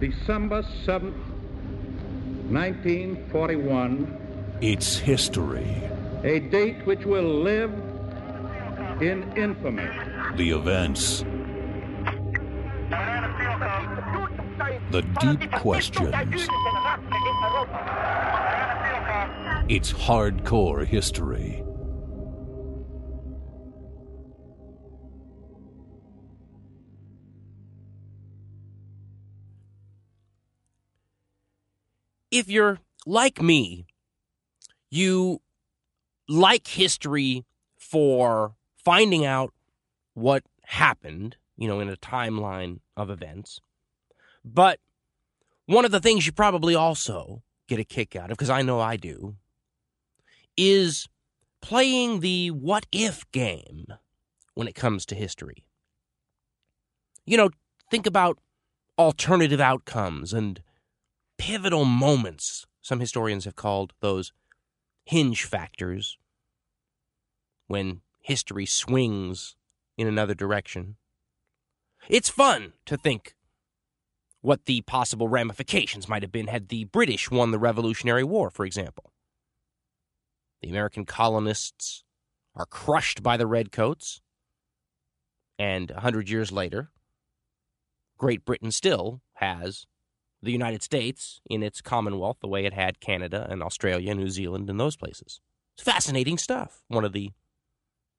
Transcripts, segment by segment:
December 7th, 1941. It's history. A date which will live in infamy. The events. The deep questions. It's hardcore history. If you're like me, you like history for finding out what happened, you know, in a timeline of events. But one of the things you probably also get a kick out of, because I know I do, is playing the what if game when it comes to history. You know, think about alternative outcomes and pivotal moments. Some historians have called those hinge factors when history swings in another direction. It's fun to think what the possible ramifications might have been had the British won the Revolutionary War, for example. The American colonists are crushed by the Redcoats, and a hundred years later, Great Britain still has the United States in its Commonwealth the way it had Canada and Australia, and New Zealand, and those places. It's fascinating stuff. One of the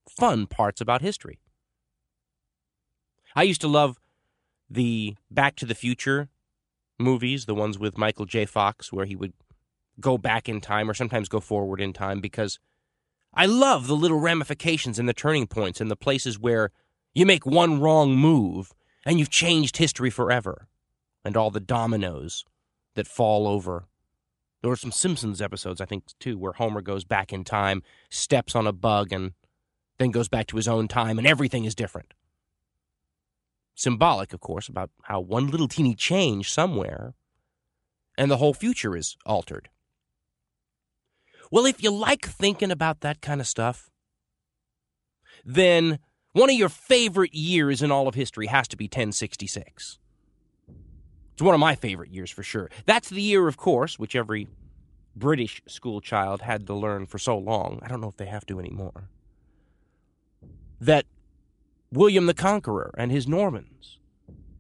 fun parts about history. I used to love the Back to the Future movies, the ones with Michael J. Fox, where he would go back in time or sometimes go forward in time, because I love the little ramifications and the turning points and the places where you make one wrong move and you've changed history forever and all the dominoes that fall over. There were some Simpsons episodes, I think, too, where Homer goes back in time, steps on a bug, and then goes back to his own time, and everything is different. Symbolic, of course, about how one little teeny change somewhere, and the whole future is altered. Well, if you like thinking about that kind of stuff, then one of your favorite years in all of history has to be 1066. It's one of my favorite years for sure. That's the year, of course, which every British school child had to learn for so long. I don't know if they have to anymore. That William the Conqueror and his Normans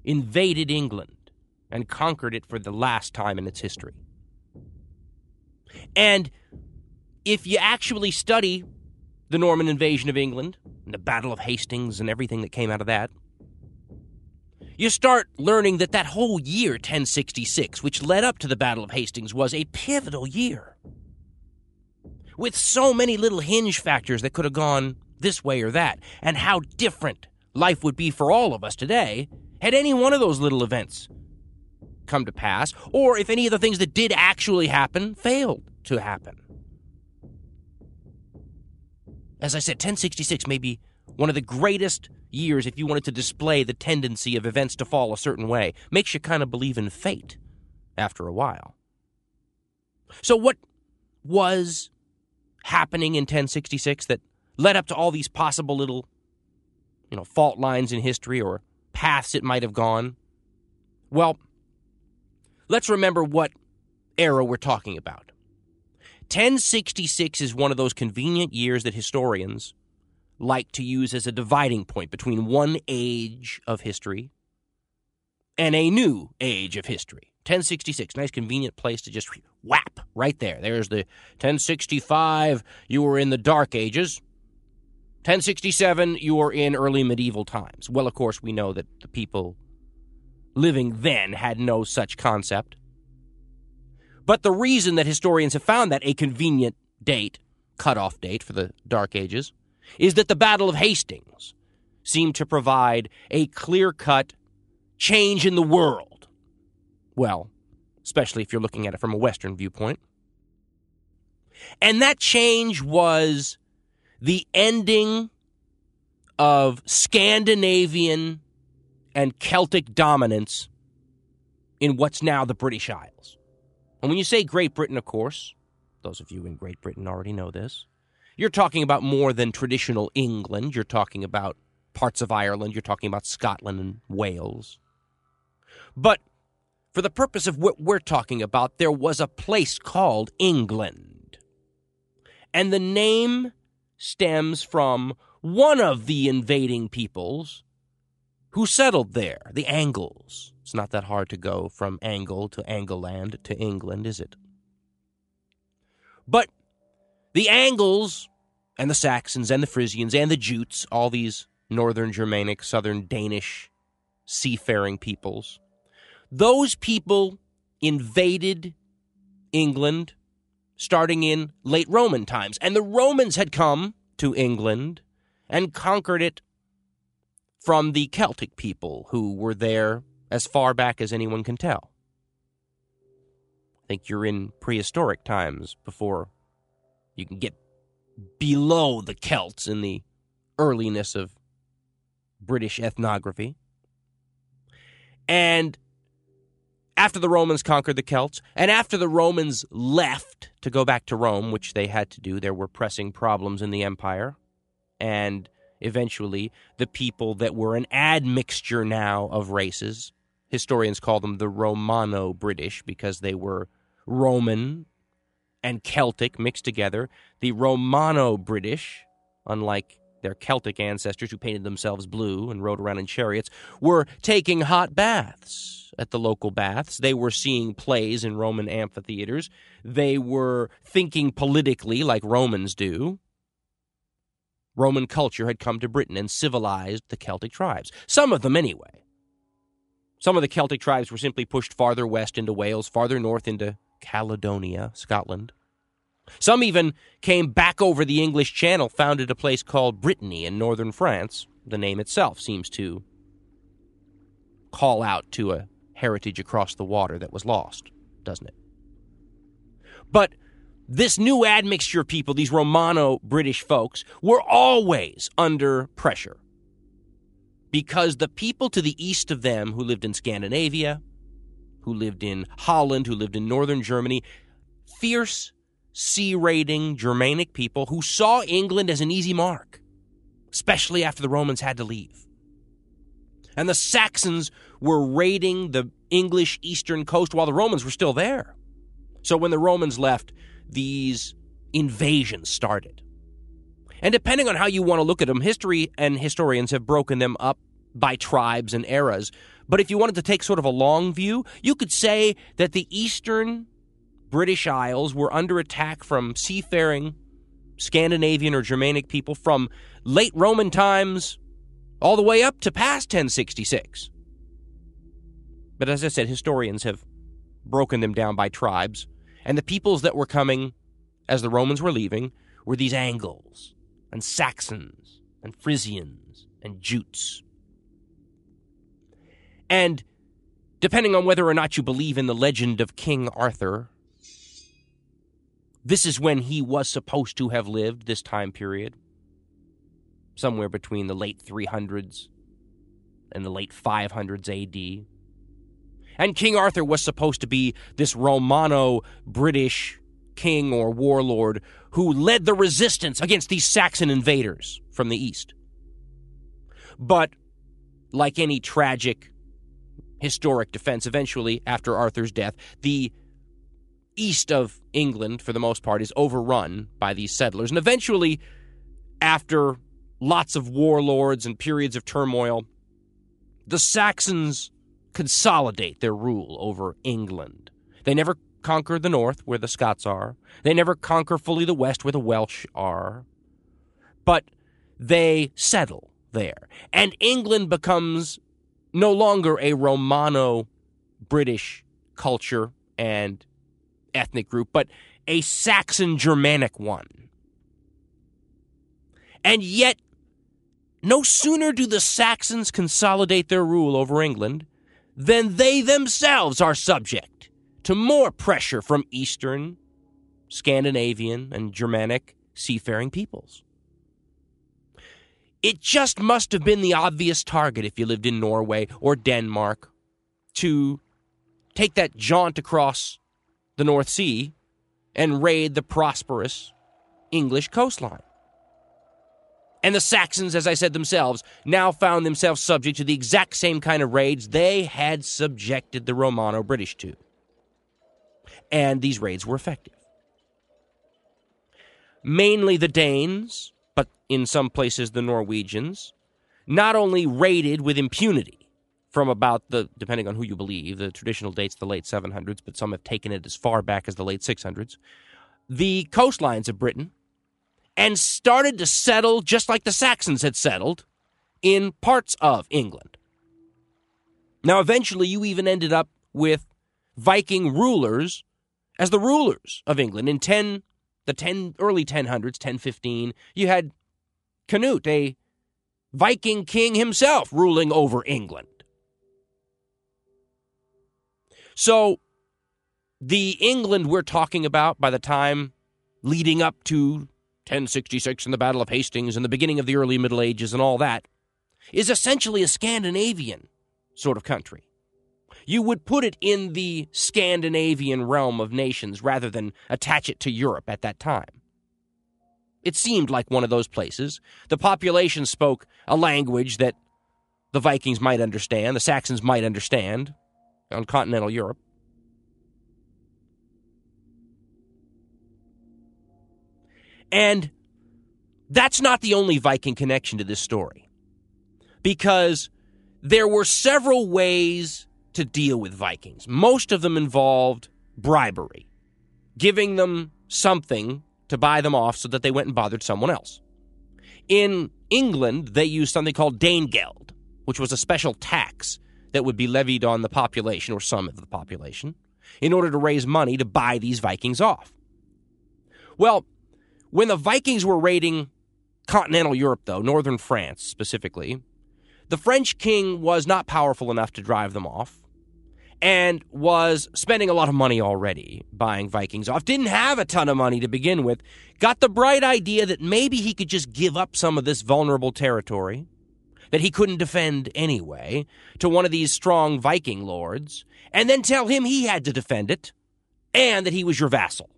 invaded England and conquered it for the last time in its history. And if you actually study the Norman invasion of England and the Battle of Hastings and everything that came out of that, you start learning that that whole year, 1066, which led up to the Battle of Hastings, was a pivotal year. With so many little hinge factors that could have gone this way or that, and how different life would be for all of us today had any one of those little events come to pass, or if any of the things that did actually happen failed to happen. As I said, 1066 may be one of the greatest years if you wanted to display the tendency of events to fall a certain way. Makes you kind of believe in fate after a while. So, what was happening in 1066 that led up to all these possible little, you know, fault lines in history or paths it might have gone? Well, let's remember what era we're talking about. 1066 is one of those convenient years that historians like to use as a dividing point between one age of history and a new age of history. 1066, nice convenient place to just whap right there. There's the 1065, you were in the Dark Ages. 1067, you were in early medieval times. Well, of course, we know that the people living then had no such concept. But the reason that historians have found that a convenient date, cutoff date for the Dark Ages, is that the Battle of Hastings seemed to provide a clear cut change in the world. Well, especially if you're looking at it from a Western viewpoint. And that change was the ending of Scandinavian and Celtic dominance in what's now the British Isles. And when you say Great Britain, of course, those of you in Great Britain already know this, you're talking about more than traditional England. You're talking about parts of Ireland. You're talking about Scotland and Wales. But for the purpose of what we're talking about, there was a place called England. And the name stems from one of the invading peoples who settled there, the Angles. It's not that hard to go from Angle to Angleland to England, is it? But the Angles and the Saxons and the Frisians and the Jutes, all these northern Germanic, southern Danish seafaring peoples, those people invaded England starting in late Roman times. And the Romans had come to England and conquered it from the Celtic people who were there as far back as anyone can tell. I think you're in prehistoric times before you can get below the Celts in the earliness of British ethnography. And after the Romans conquered the Celts, and after the Romans left to go back to Rome, which they had to do, there were pressing problems in the empire. And eventually, the people that were an admixture now of races, historians call them the Romano British because they were Roman and Celtic mixed together. The Romano British, unlike their Celtic ancestors who painted themselves blue and rode around in chariots, were taking hot baths at the local baths. They were seeing plays in Roman amphitheaters. They were thinking politically like Romans do. Roman culture had come to Britain and civilized the Celtic tribes. Some of them, anyway. Some of the Celtic tribes were simply pushed farther west into Wales, farther north into Caledonia, Scotland. Some even came back over the English Channel, founded a place called Brittany in northern France. The name itself seems to call out to a heritage across the water that was lost, doesn't it? But this new admixture of people, these Romano British folks, were always under pressure because the people to the east of them who lived in Scandinavia, who lived in Holland, who lived in northern Germany, fierce, sea raiding Germanic people who saw England as an easy mark, especially after the Romans had to leave. And the Saxons were raiding the English eastern coast while the Romans were still there. So when the Romans left, these invasions started. And depending on how you want to look at them, history and historians have broken them up by tribes and eras. But if you wanted to take sort of a long view, you could say that the eastern British Isles were under attack from seafaring Scandinavian or Germanic people from late Roman times all the way up to past 1066. But as I said, historians have broken them down by tribes, and the peoples that were coming as the Romans were leaving were these Angles and Saxons and Frisians and Jutes. And depending on whether or not you believe in the legend of King Arthur, this is when he was supposed to have lived this time period somewhere between the late 300s and the late 500s AD. And King Arthur was supposed to be this Romano British king or warlord who led the resistance against these Saxon invaders from the east. But like any tragic historic defense, eventually, after Arthur's death, the east of England, for the most part, is overrun by these settlers. And eventually, after lots of warlords and periods of turmoil, the Saxons consolidate their rule over England. They never conquer the north, where the Scots are. They never conquer fully the west, where the Welsh are. But they settle there. And England becomes no longer a Romano British culture and ethnic group, but a Saxon Germanic one. And yet, no sooner do the Saxons consolidate their rule over England than they themselves are subject to more pressure from Eastern, Scandinavian, and Germanic seafaring peoples. It just must have been the obvious target if you lived in Norway or Denmark to take that jaunt across the North Sea and raid the prosperous English coastline. And the Saxons, as I said themselves, now found themselves subject to the exact same kind of raids they had subjected the Romano British to. And these raids were effective. Mainly the Danes, but in some places the Norwegians, not only raided with impunity from about the, depending on who you believe, the traditional dates the late 700s, but some have taken it as far back as the late 600s, the coastlines of Britain and started to settle just like the Saxons had settled in parts of England. Now, eventually, you even ended up with Viking rulers as the rulers of England in 10 the 10 early 1000s 1015 you had Canute a Viking king himself ruling over England so the England we're talking about by the time leading up to 1066 and the Battle of Hastings and the beginning of the early Middle Ages and all that, is essentially a Scandinavian sort of country. You would put it in the Scandinavian realm of nations rather than attach it to Europe at that time. It seemed like one of those places. The population spoke a language that the Vikings might understand, the Saxons might understand on continental Europe. And that's not the only Viking connection to this story. Because there were several ways to deal with Vikings. Most of them involved bribery, giving them something to buy them off so that they went and bothered someone else. In England, they used something called Danegeld, which was a special tax that would be levied on the population or some of the population in order to raise money to buy these Vikings off. Well, when the Vikings were raiding continental Europe, though, northern France specifically, the French king was not powerful enough to drive them off and was spending a lot of money already buying Vikings off. Didn't have a ton of money to begin with. Got the bright idea that maybe he could just give up some of this vulnerable territory that he couldn't defend anyway to one of these strong Viking lords and then tell him he had to defend it and that he was your vassal.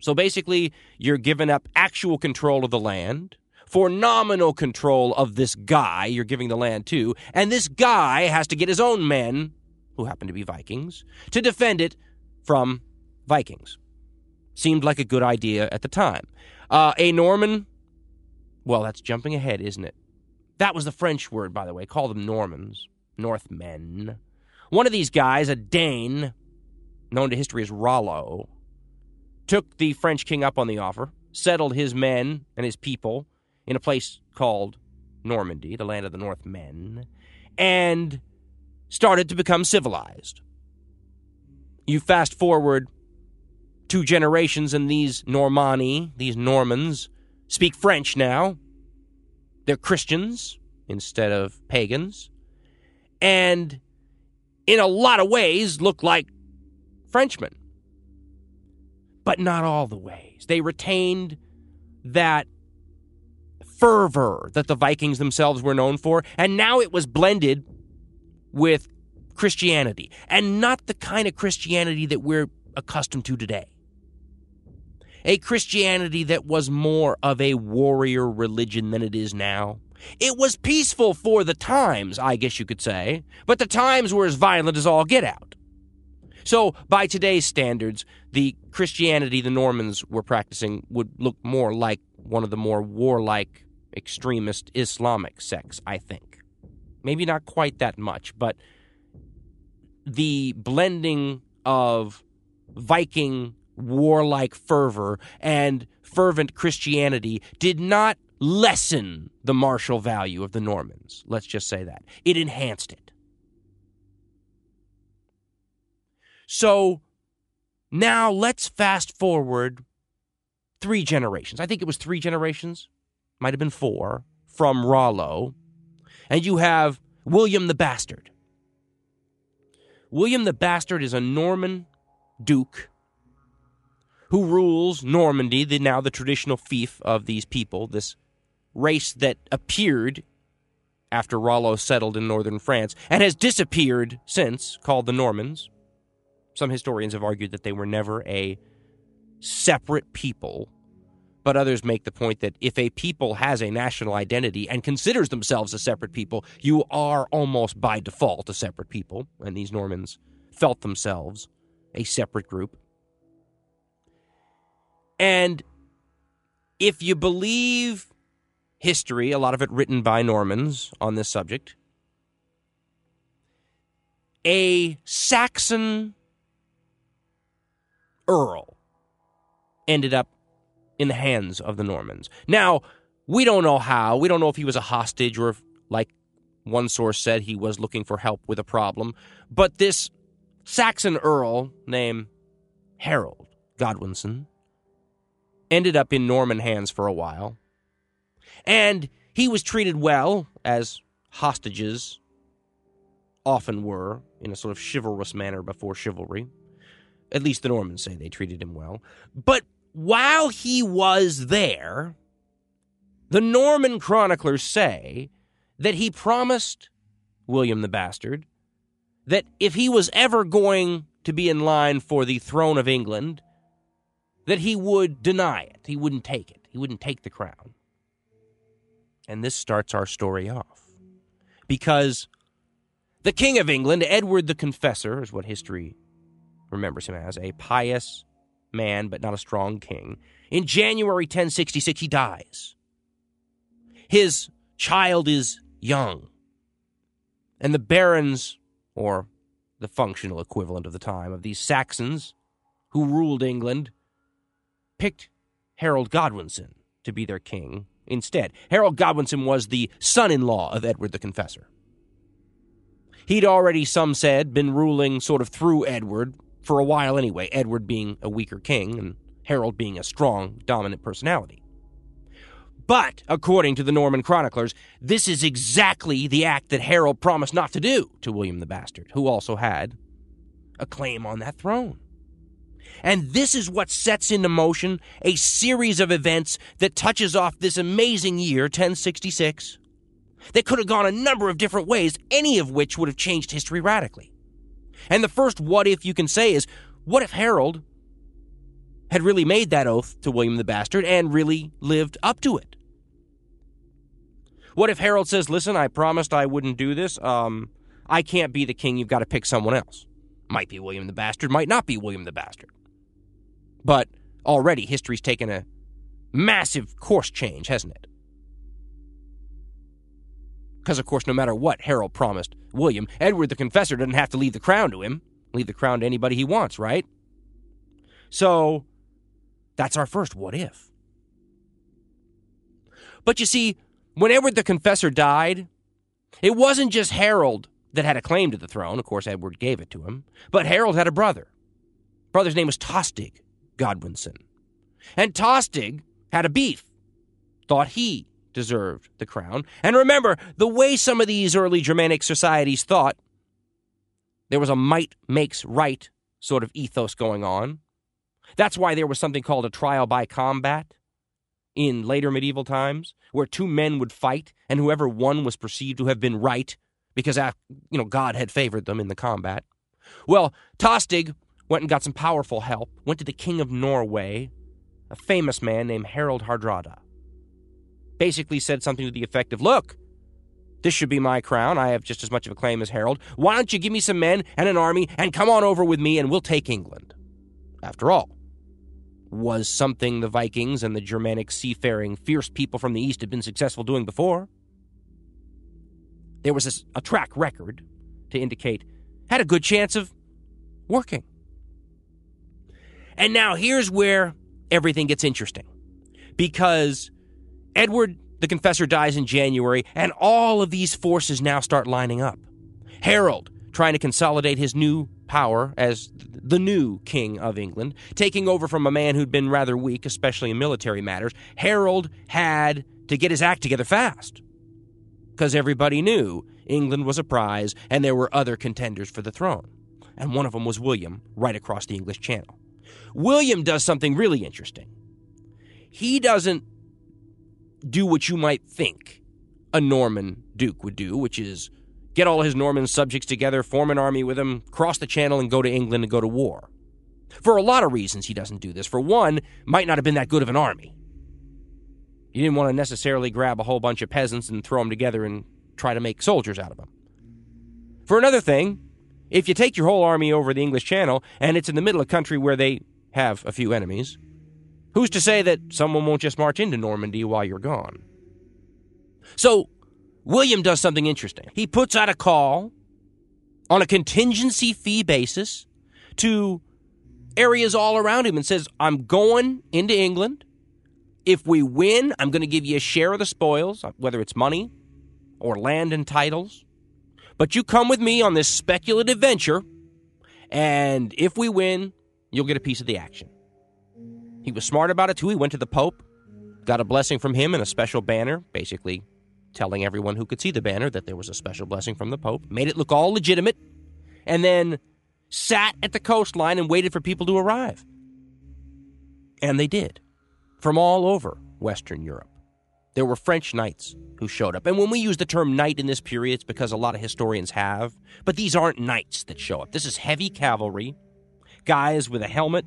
So basically, you're giving up actual control of the land for nominal control of this guy you're giving the land to, and this guy has to get his own men, who happen to be Vikings, to defend it from Vikings. Seemed like a good idea at the time. Uh, a Norman, well, that's jumping ahead, isn't it? That was the French word, by the way. Call them Normans, Northmen. One of these guys, a Dane, known to history as Rollo, took the French king up on the offer, settled his men and his people in a place called Normandy, the land of the Northmen, and started to become civilized. You fast forward two generations, and these Normanni, these Normans, speak French now. They're Christians instead of pagans, and in a lot of ways look like Frenchmen but not all the ways. They retained that fervor that the Vikings themselves were known for, and now it was blended with Christianity, and not the kind of Christianity that we're accustomed to today. A Christianity that was more of a warrior religion than it is now. It was peaceful for the times, I guess you could say, but the times were as violent as all get out. So, by today's standards, the Christianity the Normans were practicing would look more like one of the more warlike extremist Islamic sects, I think. Maybe not quite that much, but the blending of Viking warlike fervor and fervent Christianity did not lessen the martial value of the Normans. Let's just say that. It enhanced it. So now let's fast forward three generations. I think it was three generations, might have been four, from Rollo. And you have William the Bastard. William the Bastard is a Norman duke who rules Normandy, the, now the traditional fief of these people, this race that appeared after Rollo settled in northern France and has disappeared since, called the Normans. Some historians have argued that they were never a separate people, But others make the point that if a people has a national identity and considers themselves a separate people, you are almost by default a separate people. And these Normans felt themselves a separate group. And if you believe history, a lot of it written by Normans on this subject, a Saxon earl ended up in the hands of the Normans. Now, we don't know how. We don't know if he was a hostage or if, like one source said, he was looking for help with a problem. But this Saxon earl named Harold Godwinson ended up in Norman hands for a while. And he was treated well, as hostages often were, in a sort of chivalrous manner before chivalry. At least the Normans say they treated him well. But while he was there, the Norman chroniclers say that he promised William the Bastard that if he was ever going to be in line for the throne of England, that he would deny it. He wouldn't take it. He wouldn't take the crown. And this starts our story off. Because the King of England, Edward the Confessor, is what history remembers him as, a pious man but not a strong king. In January 1066, he dies. His child is young. And the barons, or the functional equivalent of the time, of these Saxons who ruled England, picked Harold Godwinson to be their king instead. Harold Godwinson was the son in law of Edward the Confessor. He'd already, some said, been ruling sort of through Edward for a while anyway, Edward being a weaker king and Harold being a strong, dominant personality. But, according to the Norman chroniclers, this is exactly the act that Harold promised not to do to William the Bastard, who also had a claim on that throne. And this is what sets into motion a series of events that touches off this amazing year, 1066. They could have gone a number of different ways, any of which would have changed history radically. And the first what if you can say is what if Harold had really made that oath to William the Bastard and really lived up to it? What if Harold says, Listen, I promised I wouldn't do this. Um, I can't be the king. You've got to pick someone else. Might be William the Bastard, might not be William the Bastard. But already history's taken a massive course change, hasn't it? Because, of course, no matter what Harold promised William, Edward the Confessor doesn't have to leave the crown to him, leave the crown to anybody he wants, right? So, that's our first what if. But you see, when Edward the Confessor died, it wasn't just Harold that had a claim to the throne. Of course, Edward gave it to him. But Harold had a brother. Brother's name was Tostig Godwinson. And Tostig had a beef. Thought he deserved the crown. And remember, the way some of these early Germanic societies thought, there was a might makes right sort of ethos going on. That's why there was something called a trial by combat in later medieval times, where two men would fight, and whoever won was perceived to have been right because you know God had favored them in the combat. Well, Tostig went and got some powerful help. Went to the king of Norway, a famous man named Harald Hardrada basically said something to the effect of Look, this should be my crown. I have just as much of a claim as Harold. Why don't you give me some men and an army and come on over with me and we'll take England? After all, was something the Vikings and the Germanic seafaring, fierce people from the East had been successful doing before. There was a, a track record to indicate had a good chance of working. And now here's where everything gets interesting. Because Edward the Confessor dies in January, and all of these forces now start lining up. Harold, trying to consolidate his new power as the new King of England, taking over from a man who'd been rather weak, especially in military matters, Harold had to get his act together fast. Because everybody knew England was a prize and there were other contenders for the throne. And one of them was William, right across the English Channel. William does something really interesting. He doesn't do what you might think a Norman duke would do, which is get all his Norman subjects together, form an army with them, cross the channel, and go to England and go to war. For a lot of reasons, he doesn't do this. For one, might not have been that good of an army. You didn't want to necessarily grab a whole bunch of peasants and throw them together and try to make soldiers out of them. For another thing, if you take your whole army over the English Channel and it's in the middle of country where they have a few enemies, who's to say that someone won't just march into Normandy while you're gone? So, William does something interesting. He puts out a call on a contingency fee basis to areas all around him and says, I'm going into England. If we win, I'm going to give you a share of the spoils, whether it's money or land and titles. But you come with me on this speculative venture, and if we win, you'll get a piece of the action. He was smart about it too. He went to the Pope, got a blessing from him and a special banner, basically telling everyone who could see the banner that there was a special blessing from the Pope, made it look all legitimate, and then sat at the coastline and waited for people to arrive. And they did, from all over Western Europe. There were French knights who showed up. And when we use the term knight in this period, it's because a lot of historians have. But these aren't knights that show up. This is heavy cavalry, guys with a helmet,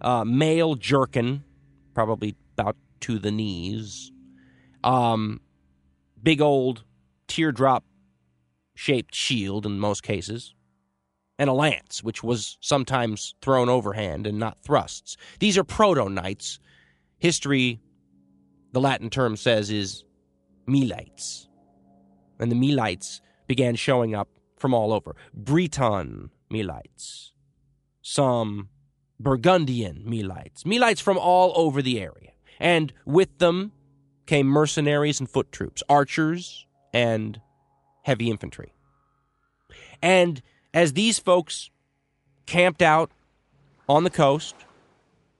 uh, mail jerkin, probably about to the knees, um, big old teardrop shaped shield in most cases, and a lance, which was sometimes thrown overhand and not thrusts. These are proto knights. History the Latin term says is Milites. And the Milites began showing up from all over. Breton Milites, some Burgundian Milites, Milites from all over the area. And with them came mercenaries and foot troops, archers and heavy infantry. And as these folks camped out on the coast,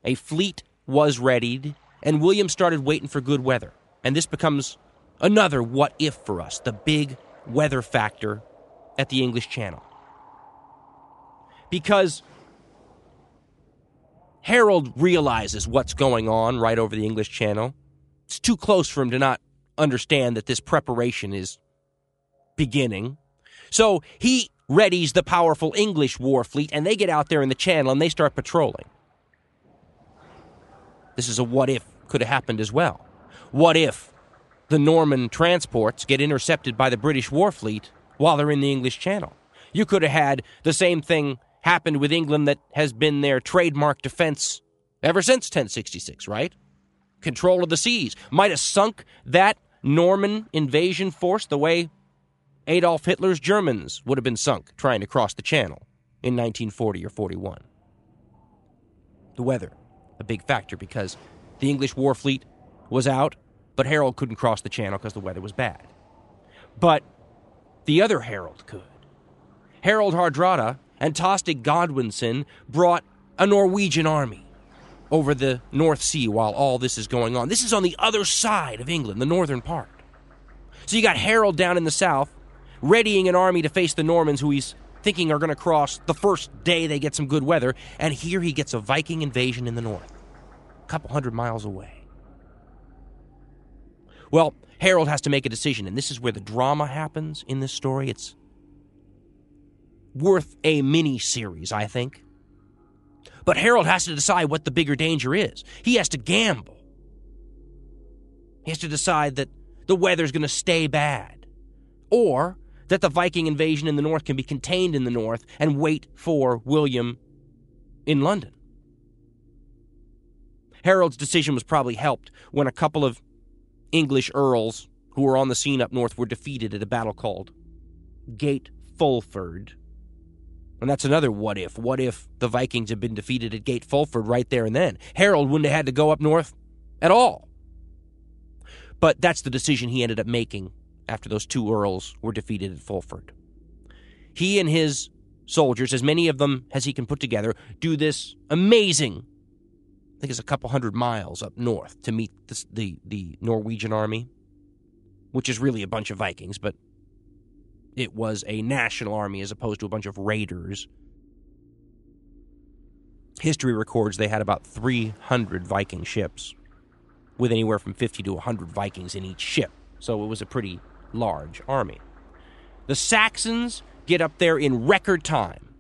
a fleet was readied and William started waiting for good weather. And this becomes another what if for us, the big weather factor at the English Channel. Because Harold realizes what's going on right over the English Channel. It's too close for him to not understand that this preparation is beginning. So he readies the powerful English war fleet, and they get out there in the channel and they start patrolling. This is a what if could have happened as well. What if the Norman transports get intercepted by the British war fleet while they're in the English Channel? You could have had the same thing happened with England that has been their trademark defense ever since 1066, right? Control of the seas. Might have sunk that Norman invasion force the way Adolf Hitler's Germans would have been sunk trying to cross the Channel in 1940 or 41. The weather, a big factor because the English war fleet was out, but Harold couldn't cross the channel because the weather was bad. But the other Harold could. Harold Hardrada and Tostig Godwinson brought a Norwegian army over the North Sea while all this is going on. This is on the other side of England, the northern part. So you got Harold down in the south, readying an army to face the Normans who he's thinking are going to cross the first day they get some good weather, and here he gets a Viking invasion in the north a couple hundred miles away. Well, Harold has to make a decision, and this is where the drama happens in this story. It's worth a mini series, I think. But Harold has to decide what the bigger danger is. He has to gamble. He has to decide that the weather's going to stay bad, or that the Viking invasion in the north can be contained in the north and wait for William in London. Harold's decision was probably helped when a couple of English earls who were on the scene up north were defeated at a battle called Gate Fulford. And that's another what if. What if the Vikings had been defeated at Gate Fulford right there and then? Harold wouldn't have had to go up north at all. But that's the decision he ended up making after those two earls were defeated at Fulford. He and his soldiers, as many of them as he can put together, do this amazing I think it's a couple hundred miles up north to meet the, the, the Norwegian army, which is really a bunch of Vikings, but it was a national army as opposed to a bunch of raiders. History records they had about 300 Viking ships, with anywhere from 50 to 100 Vikings in each ship, so it was a pretty large army. The Saxons get up there in record time,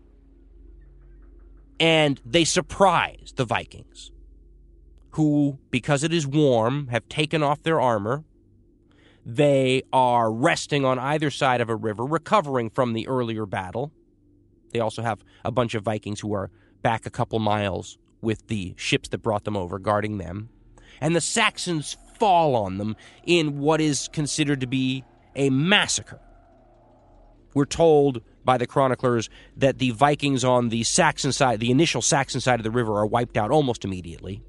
and they surprise the Vikings who, because it is warm, have taken off their armor. They are resting on either side of a river, recovering from the earlier battle. They also have a bunch of Vikings who are back a couple miles with the ships that brought them over, guarding them. And the Saxons fall on them in what is considered to be a massacre. We're told by the chroniclers that the Vikings on the Saxon side, the initial Saxon side of the river, are wiped out almost immediately.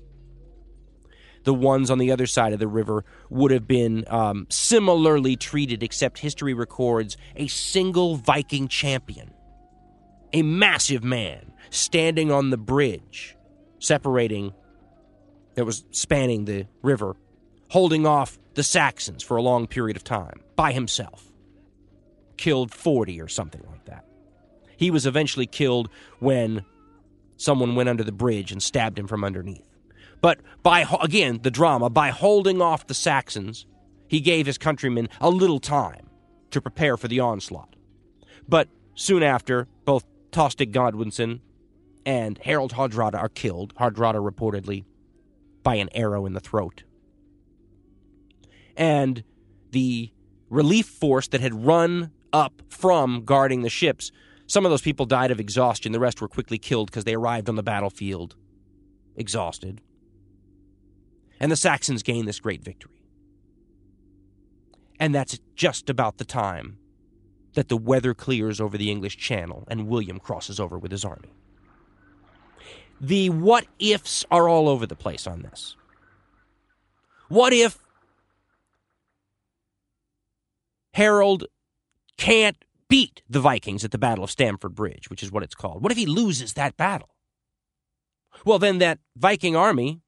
The ones on the other side of the river would have been um, similarly treated, except history records a single Viking champion, a massive man standing on the bridge separating that was spanning the river, holding off the Saxons for a long period of time by himself. Killed 40 or something like that. He was eventually killed when someone went under the bridge and stabbed him from underneath. But by, again, the drama, by holding off the Saxons, he gave his countrymen a little time to prepare for the onslaught. But soon after, both Tostig Godwinson and Harold Hardrada are killed, Hardrada reportedly by an arrow in the throat. And the relief force that had run up from guarding the ships, some of those people died of exhaustion. The rest were quickly killed because they arrived on the battlefield exhausted. And the Saxons gain this great victory. And that's just about the time that the weather clears over the English Channel and William crosses over with his army. The what ifs are all over the place on this. What if Harold can't beat the Vikings at the Battle of Stamford Bridge, which is what it's called? What if he loses that battle? Well, then that Viking army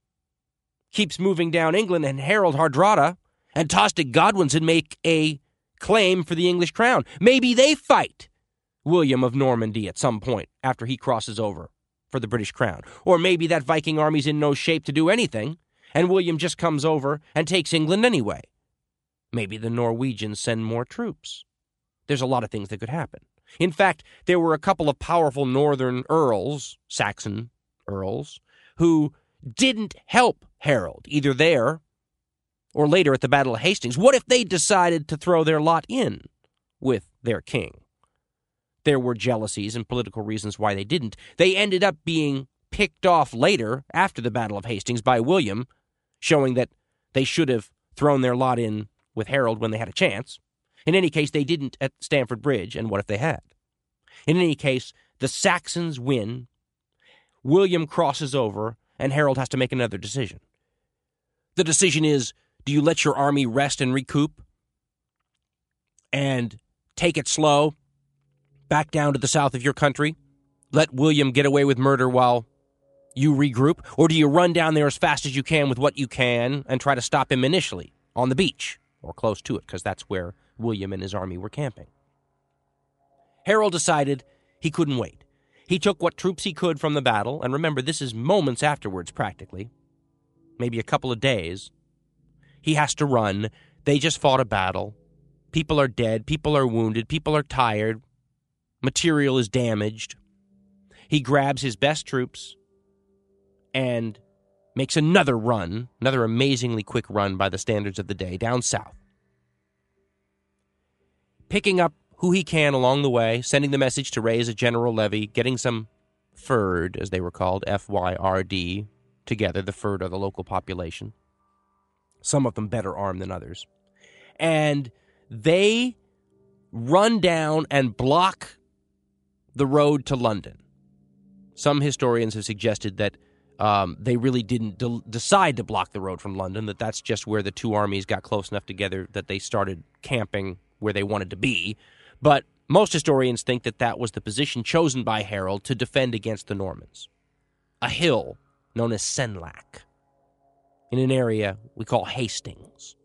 keeps moving down England, and Harold Hardrada and Tostig Godwinson make a claim for the English crown. Maybe they fight William of Normandy at some point after he crosses over for the British crown. Or maybe that Viking army's in no shape to do anything, and William just comes over and takes England anyway. Maybe the Norwegians send more troops. There's a lot of things that could happen. In fact, there were a couple of powerful northern earls, Saxon earls, who didn't help Harold, either there or later at the Battle of Hastings. What if they decided to throw their lot in with their king? There were jealousies and political reasons why they didn't. They ended up being picked off later, after the Battle of Hastings, by William, showing that they should have thrown their lot in with Harold when they had a chance. In any case, they didn't at Stamford Bridge, and what if they had? In any case, the Saxons win. William crosses over, and Harold has to make another decision. The decision is do you let your army rest and recoup and take it slow back down to the south of your country? Let William get away with murder while you regroup? Or do you run down there as fast as you can with what you can and try to stop him initially on the beach or close to it, because that's where William and his army were camping? Harold decided he couldn't wait. He took what troops he could from the battle, and remember, this is moments afterwards, practically, maybe a couple of days. He has to run. They just fought a battle. People are dead. People are wounded. People are tired. Material is damaged. He grabs his best troops and makes another run, another amazingly quick run by the standards of the day, down south. Picking up who he can along the way, sending the message to raise a general levy, getting some fyrd, as they were called, F Y R D, together. The fyrd are the local population. Some of them better armed than others. And they run down and block the road to London. Some historians have suggested that um, they really didn't de- decide to block the road from London, that that's just where the two armies got close enough together that they started camping where they wanted to be. But most historians think that that was the position chosen by Harold to defend against the Normans. A hill known as Senlac in an area we call Hastings.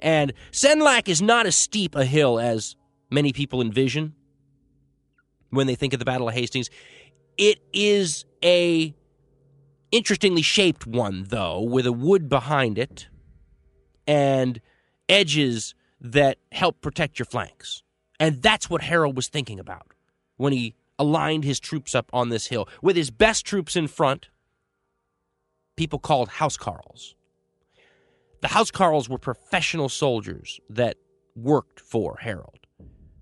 And Senlac is not as steep a hill as many people envision when they think of the Battle of Hastings. It is a interestingly shaped one, though, with a wood behind it and edges that help protect your flanks. And that's what Harold was thinking about when he aligned his troops up on this hill, with his best troops in front people called housecarls. The housecarls were professional soldiers that worked for Harold.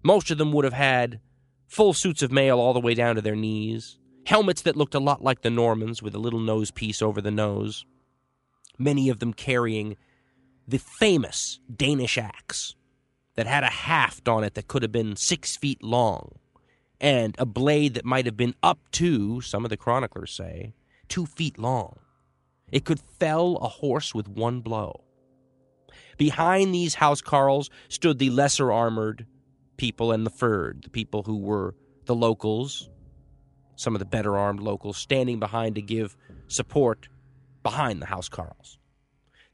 Most of them would have had full suits of mail all the way down to their knees, helmets that looked a lot like the Normans with a little nose piece over the nose, many of them carrying the famous Danish axe that had a haft on it that could have been six feet long and a blade that might have been up to, some of the chroniclers say, two feet long. It could fell a horse with one blow. Behind these housecarls stood the lesser armored people and the fyrd, the people who were the locals, some of the better armed locals, standing behind to give support behind the housecarls.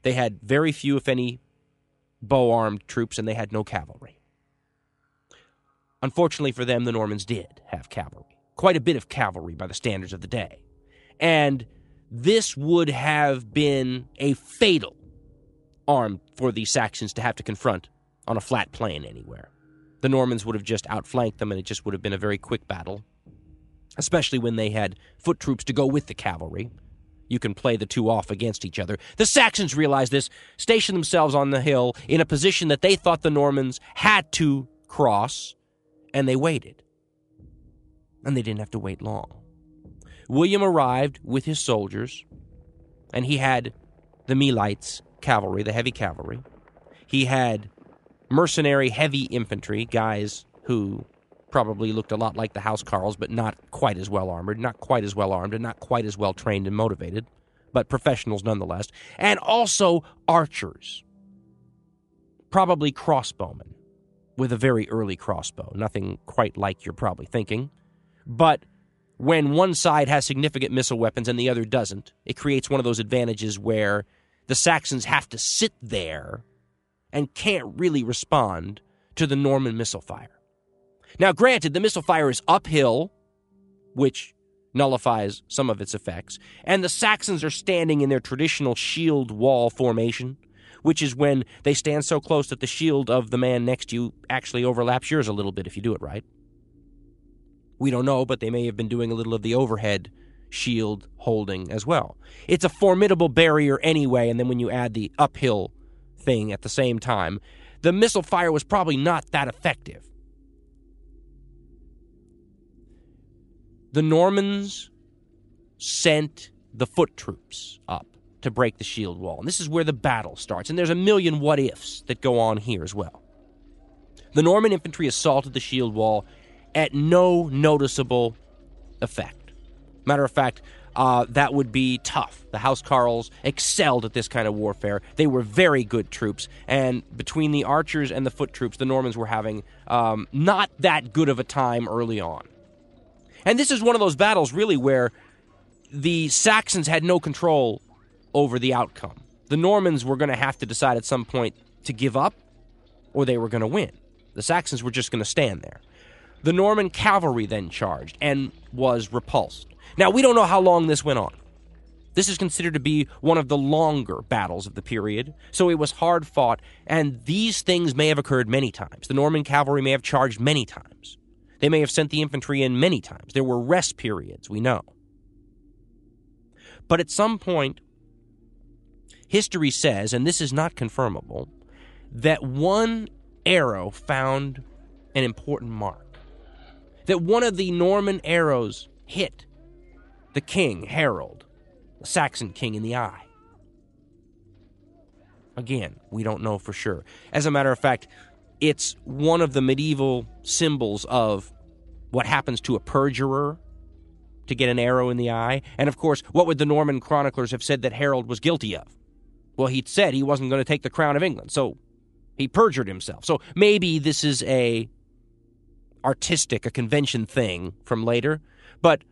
They had very few, if any, bow armed troops, and they had no cavalry. Unfortunately for them, the Normans did have cavalry, quite a bit of cavalry by the standards of the day. And this would have been a fatal arm for the Saxons to have to confront on a flat plain anywhere. The Normans would have just outflanked them, and it just would have been a very quick battle, especially when they had foot troops to go with the cavalry. You can play the two off against each other. The Saxons realized this, stationed themselves on the hill in a position that they thought the Normans had to cross, and they waited. And they didn't have to wait long. William arrived with his soldiers, and he had the Milites cavalry, the heavy cavalry. He had mercenary heavy infantry, guys who probably looked a lot like the housecarls, but not quite as well armored, not quite as well armed, and not quite as well trained and motivated, but professionals nonetheless. And also archers, probably crossbowmen with a very early crossbow, nothing quite like you're probably thinking. But when one side has significant missile weapons and the other doesn't, it creates one of those advantages where the Saxons have to sit there and can't really respond to the Norman missile fire. Now, granted, the missile fire is uphill, which nullifies some of its effects, and the Saxons are standing in their traditional shield wall formation, which is when they stand so close that the shield of the man next to you actually overlaps yours a little bit if you do it right. We don't know, but they may have been doing a little of the overhead shield holding as well. It's a formidable barrier anyway, and then when you add the uphill thing at the same time, the missile fire was probably not that effective. The Normans sent the foot troops up to break the shield wall. And this is where the battle starts. And there's a million what ifs that go on here as well. The Norman infantry assaulted the shield wall at no noticeable effect. Matter of fact, uh, that would be tough. The House Housecarls excelled at this kind of warfare. They were very good troops, and between the archers and the foot troops, the Normans were having um, not that good of a time early on. And this is one of those battles, really, where the Saxons had no control over the outcome. The Normans were going to have to decide at some point to give up, or they were going to win. The Saxons were just going to stand there. The Norman cavalry then charged and was repulsed. Now, we don't know how long this went on. This is considered to be one of the longer battles of the period, so it was hard fought, and these things may have occurred many times. The Norman cavalry may have charged many times. They may have sent the infantry in many times. There were rest periods, we know. But at some point, history says, and this is not confirmable, that one arrow found an important mark that one of the Norman arrows hit the king, Harold, the Saxon king, in the eye. Again, we don't know for sure. As a matter of fact, it's one of the medieval symbols of what happens to a perjurer to get an arrow in the eye. And of course, what would the Norman chroniclers have said that Harold was guilty of? Well, he'd said he wasn't going to take the crown of England, so he perjured himself. So maybe this is a artistic, a convention thing from later. But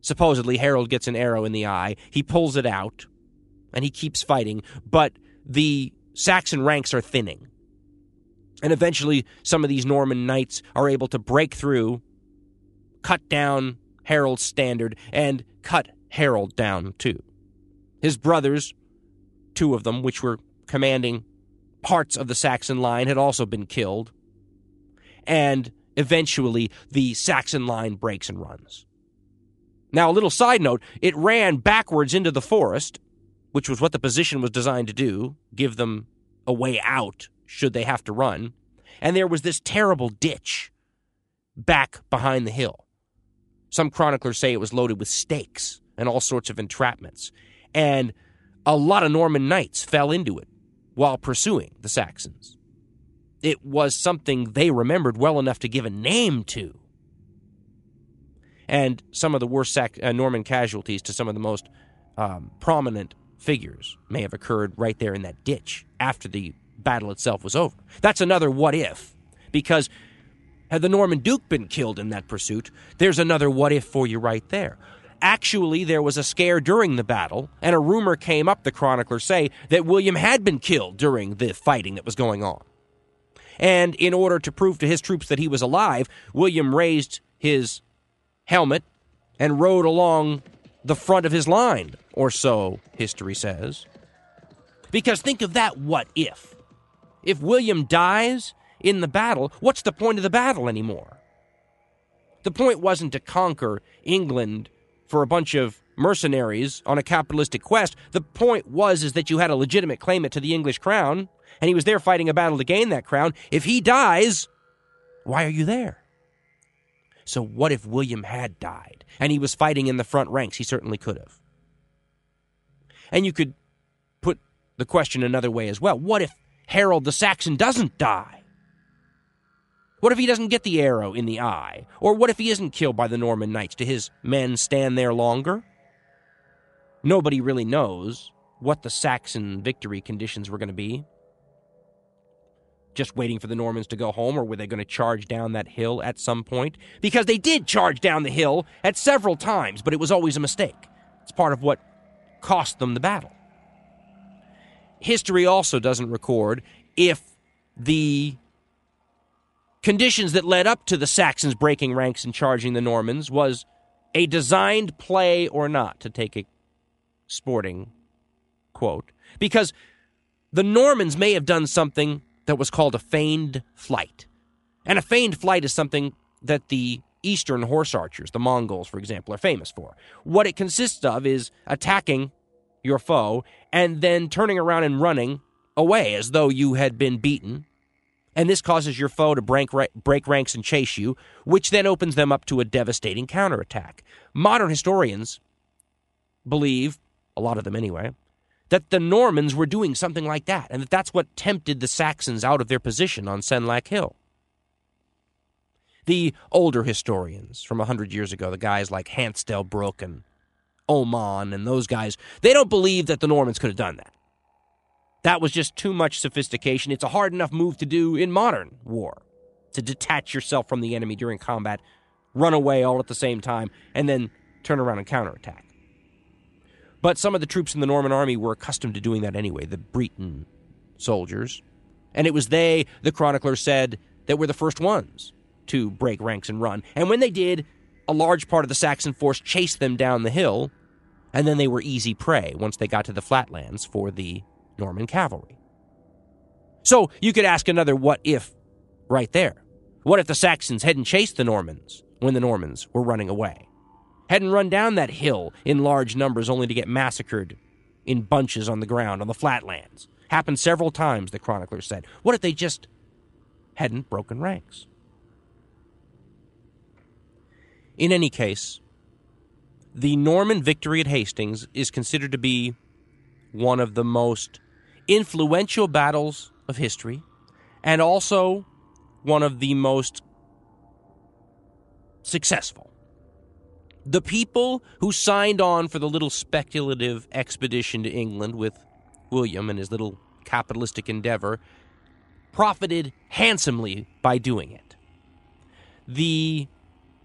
supposedly, Harold gets an arrow in the eye. He pulls it out, and he keeps fighting. But the Saxon ranks are thinning. And eventually, some of these Norman knights are able to break through, cut down Harold's standard, and cut Harold down too. His brothers, two of them, which were commanding parts of the Saxon line, had also been killed. And Eventually, the Saxon line breaks and runs. Now, a little side note it ran backwards into the forest, which was what the position was designed to do, give them a way out should they have to run. And there was this terrible ditch back behind the hill. Some chroniclers say it was loaded with stakes and all sorts of entrapments. And a lot of Norman knights fell into it while pursuing the Saxons. It was something they remembered well enough to give a name to. And some of the worst Sac- uh, Norman casualties to some of the most um, prominent figures may have occurred right there in that ditch after the battle itself was over. That's another what if, because had the Norman Duke been killed in that pursuit, there's another what if for you right there. Actually, there was a scare during the battle, and a rumor came up, the chroniclers say, that William had been killed during the fighting that was going on. And in order to prove to his troops that he was alive, William raised his helmet and rode along the front of his line, or so history says. Because think of that what if. If William dies in the battle, what's the point of the battle anymore? The point wasn't to conquer England for a bunch of mercenaries on a capitalistic quest. The point was is that you had a legitimate claimant to the English crown, and he was there fighting a battle to gain that crown. If he dies, why are you there? So what if William had died and he was fighting in the front ranks? He certainly could have. And you could put the question another way as well. What if Harold the Saxon doesn't die? What if he doesn't get the arrow in the eye? Or what if he isn't killed by the Norman knights? Do his men stand there longer? Nobody really knows what the Saxon victory conditions were going to be. Just waiting for the Normans to go home, or were they going to charge down that hill at some point? Because they did charge down the hill at several times, but it was always a mistake. It's part of what cost them the battle. History also doesn't record if the conditions that led up to the Saxons breaking ranks and charging the Normans was a designed play or not, to take a sporting quote, because the Normans may have done something that was called a feigned flight. And a feigned flight is something that the Eastern horse archers, the Mongols, for example, are famous for. What it consists of is attacking your foe and then turning around and running away as though you had been beaten and this causes your foe to break, break ranks and chase you, which then opens them up to a devastating counterattack. Modern historians believe, a lot of them anyway, that the Normans were doing something like that, and that that's what tempted the Saxons out of their position on Senlac Hill. The older historians from a hundred years ago, the guys like Hans Delbrück and Oman and those guys, they don't believe that the Normans could have done that. That was just too much sophistication. It's a hard enough move to do in modern war to detach yourself from the enemy during combat, run away all at the same time, and then turn around and counterattack. But some of the troops in the Norman army were accustomed to doing that anyway, the Breton soldiers. And it was they, the chronicler said, that were the first ones to break ranks and run. And when they did, a large part of the Saxon force chased them down the hill, and then they were easy prey once they got to the flatlands for the Norman cavalry. So you could ask another what if right there. What if the Saxons hadn't chased the Normans when the Normans were running away? Hadn't run down that hill in large numbers only to get massacred in bunches on the ground on the flatlands? Happened several times, the chronicler said. What if they just hadn't broken ranks? In any case, the Norman victory at Hastings is considered to be one of the most influential battles of history and also one of the most successful. The people who signed on for the little speculative expedition to England with William and his little capitalistic endeavor profited handsomely by doing it. The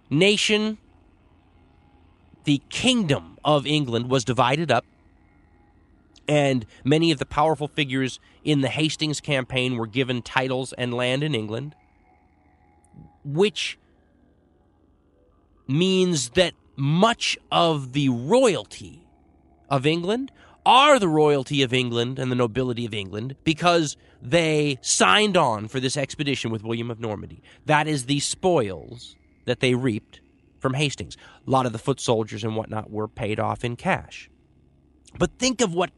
nation, the kingdom of England was divided up and many of the powerful figures in the Hastings campaign were given titles and land in England, which means that much of the royalty of England are the royalty of England and the nobility of England because they signed on for this expedition with William of Normandy. That is the spoils that they reaped from Hastings. A lot of the foot soldiers and whatnot were paid off in cash. But think of what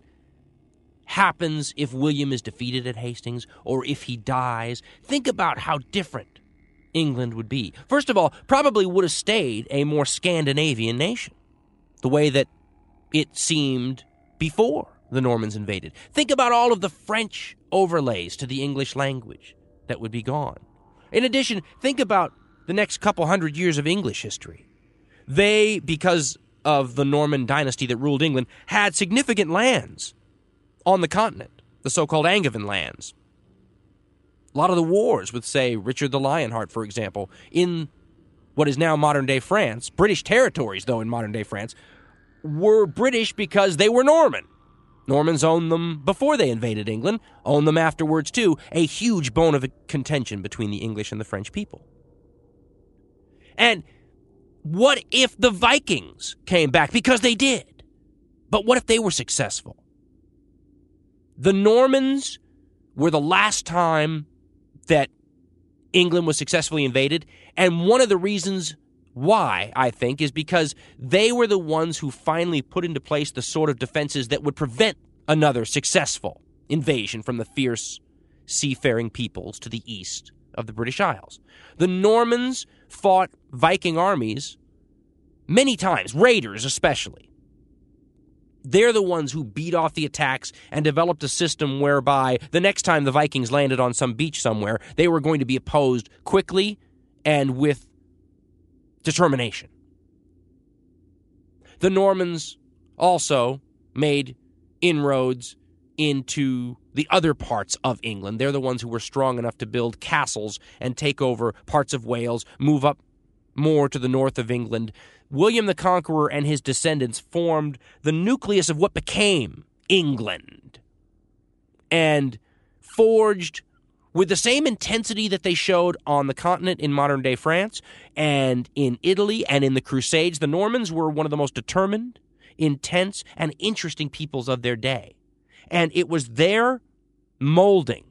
happens if William is defeated at Hastings or if he dies, think about how different England would be. First of all, probably would have stayed a more Scandinavian nation, the way that it seemed before the Normans invaded. Think about all of the French overlays to the English language that would be gone. In addition, think about the next couple hundred years of English history. They, because of the Norman dynasty that ruled England, had significant lands on the continent, the so called Angevin lands. A lot of the wars with, say, Richard the Lionheart, for example, in what is now modern day France, British territories, though, in modern day France, were British because they were Norman. Normans owned them before they invaded England, owned them afterwards too, a huge bone of contention between the English and the French people. And what if the Vikings came back? Because they did. But what if they were successful? The Normans were the last time that England was successfully invaded. And one of the reasons why, I think, is because they were the ones who finally put into place the sort of defenses that would prevent another successful invasion from the fierce seafaring peoples to the east of the British Isles. The Normans fought Viking armies many times, raiders especially. They're the ones who beat off the attacks and developed a system whereby the next time the Vikings landed on some beach somewhere, they were going to be opposed quickly and with determination. The Normans also made inroads into the other parts of England. They're the ones who were strong enough to build castles and take over parts of Wales, move up more to the north of England. William the Conqueror and his descendants formed the nucleus of what became England and forged with the same intensity that they showed on the continent in modern day France and in Italy and in the Crusades, the Normans were one of the most determined, intense, and interesting peoples of their day. And it was their molding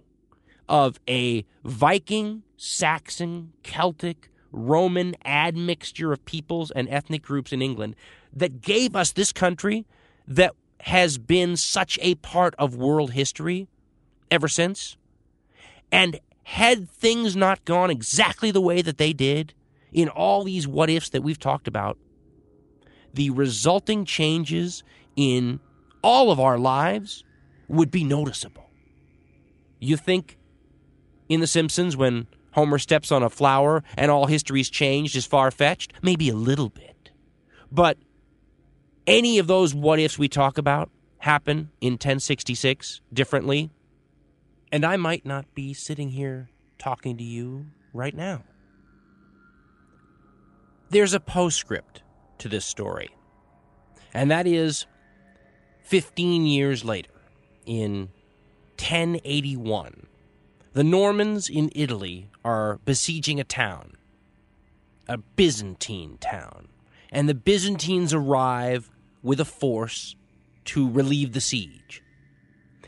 of a Viking, Saxon, Celtic, Roman admixture of peoples and ethnic groups in England that gave us this country that has been such a part of world history ever since. And had things not gone exactly the way that they did in all these what ifs that we've talked about, the resulting changes in all of our lives would be noticeable. You think in The Simpsons when Homer steps on a flower and all history's changed is far fetched? Maybe a little bit. But any of those what ifs we talk about happen in 1066 differently and I might not be sitting here talking to you right now. There's a postscript to this story, and that is 15 years later, in 1081, the Normans in Italy are besieging a town, a Byzantine town, and the Byzantines arrive with a force to relieve the siege.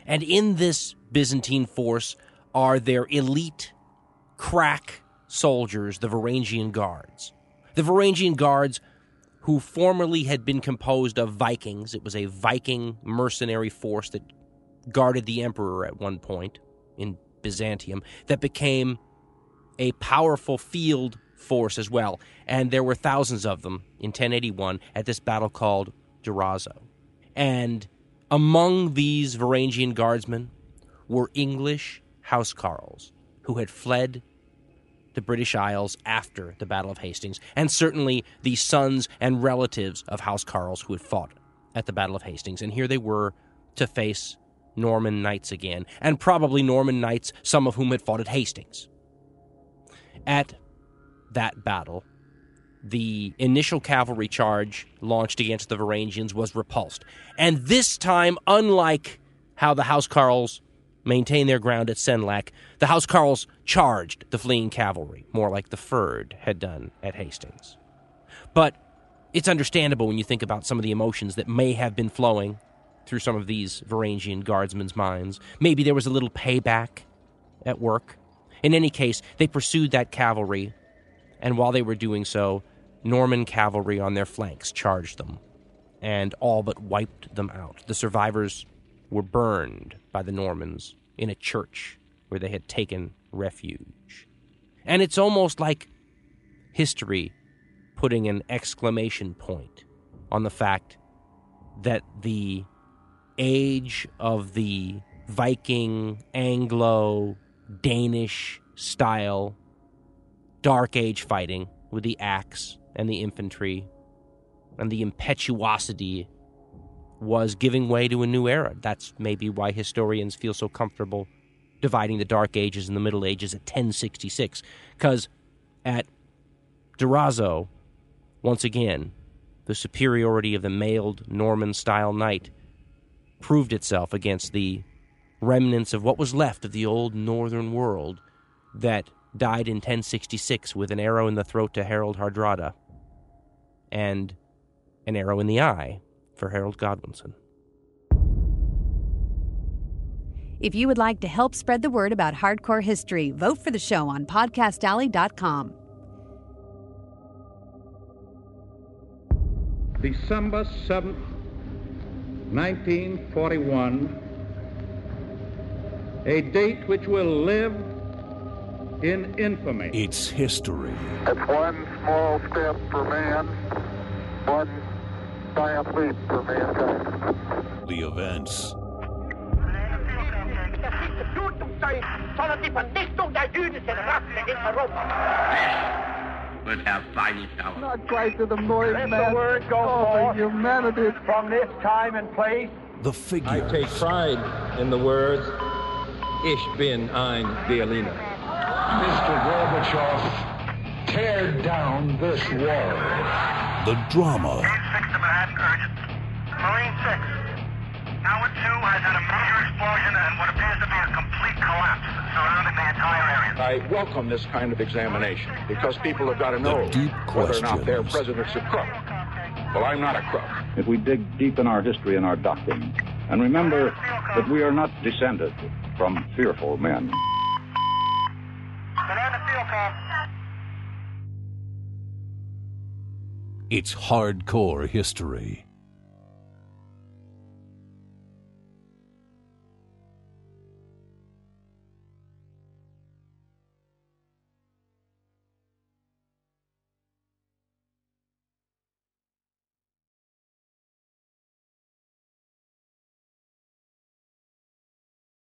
And in this Byzantine force are their elite crack soldiers, the Varangian Guards. The Varangian Guards, who formerly had been composed of Vikings, it was a Viking mercenary force that guarded the emperor at one point in Byzantium, that became a powerful field force as well. And there were thousands of them in 1081 at this battle called Durazzo. And among these Varangian guardsmen were English housecarls who had fled the British Isles after the Battle of Hastings, and certainly the sons and relatives of housecarls who had fought at the Battle of Hastings. And here they were to face Norman knights again, and probably Norman knights, some of whom had fought at Hastings. At that battle, the initial cavalry charge launched against the Varangians was repulsed. And this time, unlike how the Housecarls maintained their ground at Senlac, the Housecarls charged the fleeing cavalry, more like the Fyrd had done at Hastings. But it's understandable when you think about some of the emotions that may have been flowing through some of these Varangian guardsmen's minds. Maybe there was a little payback at work. In any case, they pursued that cavalry, and while they were doing so, Norman cavalry on their flanks charged them and all but wiped them out. The survivors were burned by the Normans in a church where they had taken refuge. And it's almost like history putting an exclamation point on the fact that the age of the Viking, Anglo, Danish style Dark Age fighting with the axe and the infantry and the impetuosity was giving way to a new era. That's maybe why historians feel so comfortable dividing the Dark Ages and the Middle Ages at 1066. Because at Durazzo, once again, the superiority of the mailed Norman style knight proved itself against the remnants of what was left of the old northern world that died in 1066 with an arrow in the throat to Harold Hardrada and an arrow in the eye for Harold Godwinson. If you would like to help spread the word about hardcore history, vote for the show on podcastalley.com. December 7th, 1941, a date which will live in infamy. It's history. It's one small step for man, one giant leap for mankind. The events. Would have fighting power. Not quite to the noise, Let man. the word go Oh, forth the humanity. from this time and place. The I figures. take pride in the words, Ich bin ein Berliner. Mr. Gorbachev, tear down this wall. The drama. Six to Manhattan, urgent. Marine 6. Howard 2 has had a major explosion and what appears to be a complete collapse surrounding the entire area. I welcome this kind of examination because people have got to know deep whether or not their questions. president's a crook. Well, I'm not a crook. if we dig deep in our history and our doctrine and remember that we are not descended from fearful men. Banana field com. It's hardcore history.